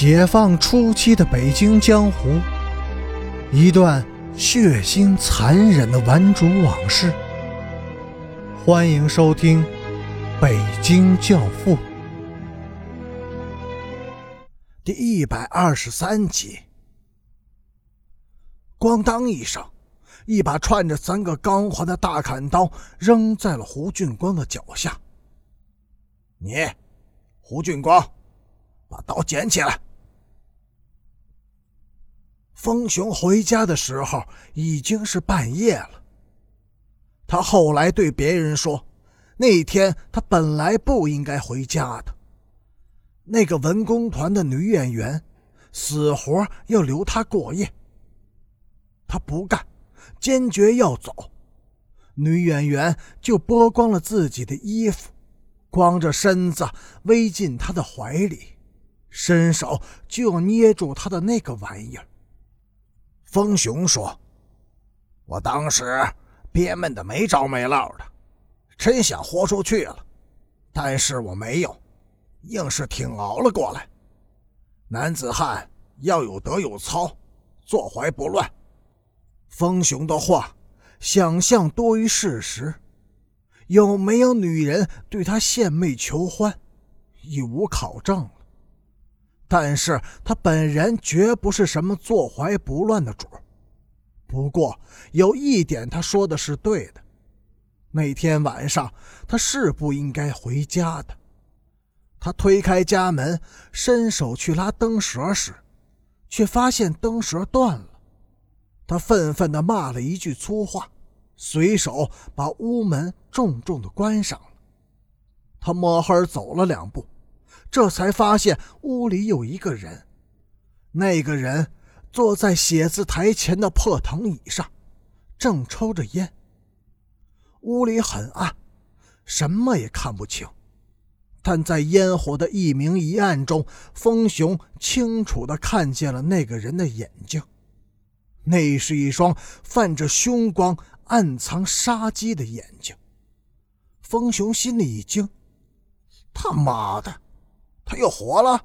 解放初期的北京江湖，一段血腥残忍的顽主往事。欢迎收听《北京教父》第一百二十三集。咣当一声，一把串着三个钢环的大砍刀扔在了胡俊光的脚下。你，胡俊光。把刀捡起来。风雄回家的时候已经是半夜了。他后来对别人说，那天他本来不应该回家的。那个文工团的女演员，死活要留他过夜。他不干，坚决要走。女演员就剥光了自己的衣服，光着身子偎进他的怀里。伸手就要捏住他的那个玩意儿。风雄说：“我当时憋闷的没着没落的，真想豁出去了，但是我没有，硬是挺熬了过来。男子汉要有德有操，坐怀不乱。”风雄的话，想象多于事实。有没有女人对他献媚求欢，已无考证。但是他本人绝不是什么坐怀不乱的主不过有一点他说的是对的，那天晚上他是不应该回家的。他推开家门，伸手去拉灯绳时，却发现灯绳断了。他愤愤地骂了一句粗话，随手把屋门重重地关上了。他摸黑走了两步。这才发现屋里有一个人，那个人坐在写字台前的破藤椅上，正抽着烟。屋里很暗，什么也看不清，但在烟火的一明一暗中，风雄清楚地看见了那个人的眼睛，那是一双泛着凶光、暗藏杀机的眼睛。风雄心里一惊：“他妈的！”他又活了。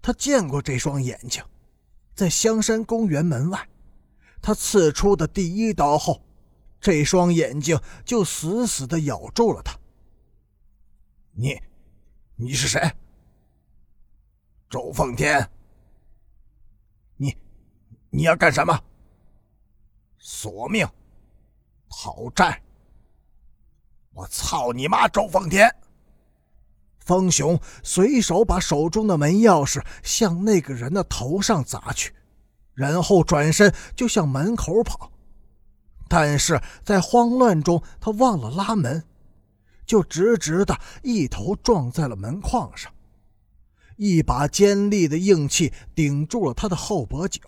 他见过这双眼睛，在香山公园门外，他刺出的第一刀后，这双眼睛就死死的咬住了他。你，你是谁？周奉天。你，你要干什么？索命，讨债。我操你妈，周奉天！风雄随手把手中的门钥匙向那个人的头上砸去，然后转身就向门口跑。但是在慌乱中，他忘了拉门，就直直的一头撞在了门框上，一把尖利的硬器顶住了他的后脖颈，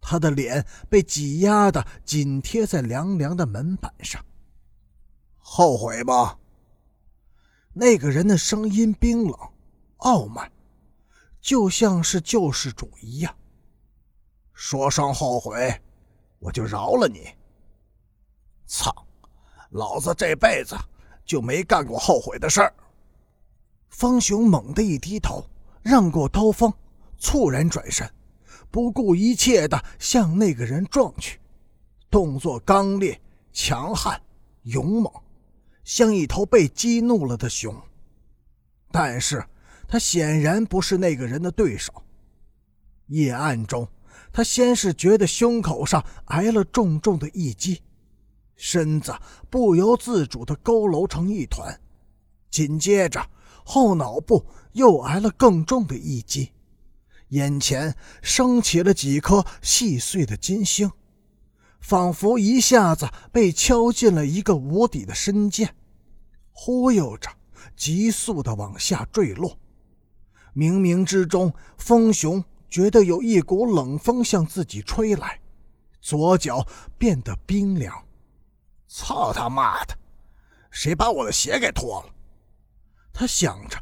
他的脸被挤压的紧贴在凉凉的门板上。后悔吗？那个人的声音冰冷、傲慢，就像是救世主一样。说声后悔，我就饶了你。操，老子这辈子就没干过后悔的事儿。方雄猛地一低头，让过刀锋，猝然转身，不顾一切的向那个人撞去，动作刚烈、强悍、勇猛。像一头被激怒了的熊，但是他显然不是那个人的对手。夜暗中，他先是觉得胸口上挨了重重的一击，身子不由自主地佝偻成一团，紧接着后脑部又挨了更重的一击，眼前升起了几颗细碎的金星。仿佛一下子被敲进了一个无底的深涧，忽悠着急速的往下坠落。冥冥之中，风雄觉得有一股冷风向自己吹来，左脚变得冰凉。操他妈的！谁把我的鞋给脱了？他想着，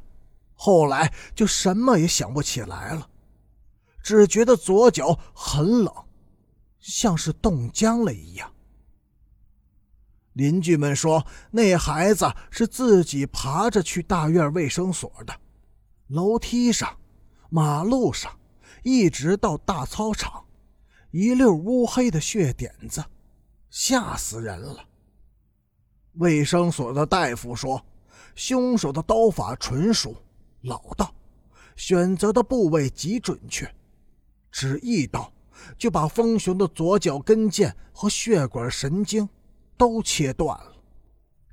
后来就什么也想不起来了，只觉得左脚很冷。像是冻僵了一样。邻居们说，那孩子是自己爬着去大院卫生所的。楼梯上，马路上，一直到大操场，一溜乌黑的血点子，吓死人了。卫生所的大夫说，凶手的刀法纯熟、老道，选择的部位极准确，只一刀就把风雄的左脚跟腱和血管神经都切断了，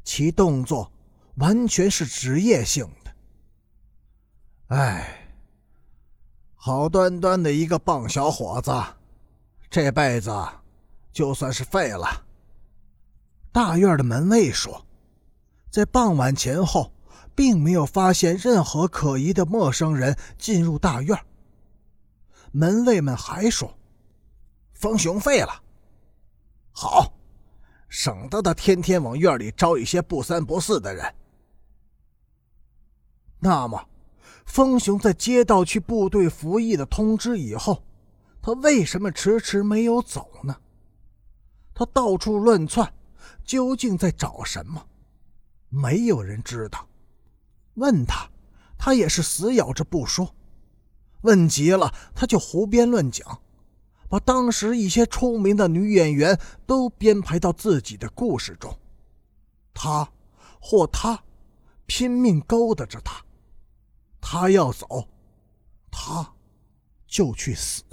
其动作完全是职业性的。哎，好端端的一个棒小伙子，这辈子就算是废了。大院的门卫说，在傍晚前后，并没有发现任何可疑的陌生人进入大院。门卫们还说，风雄废了，好，省得他天天往院里招一些不三不四的人。那么。风雄在接到去部队服役的通知以后，他为什么迟迟没有走呢？他到处乱窜，究竟在找什么？没有人知道。问他，他也是死咬着不说。问急了，他就胡编乱讲，把当时一些出名的女演员都编排到自己的故事中。他或他，拼命勾搭着他。他要走，他就去死。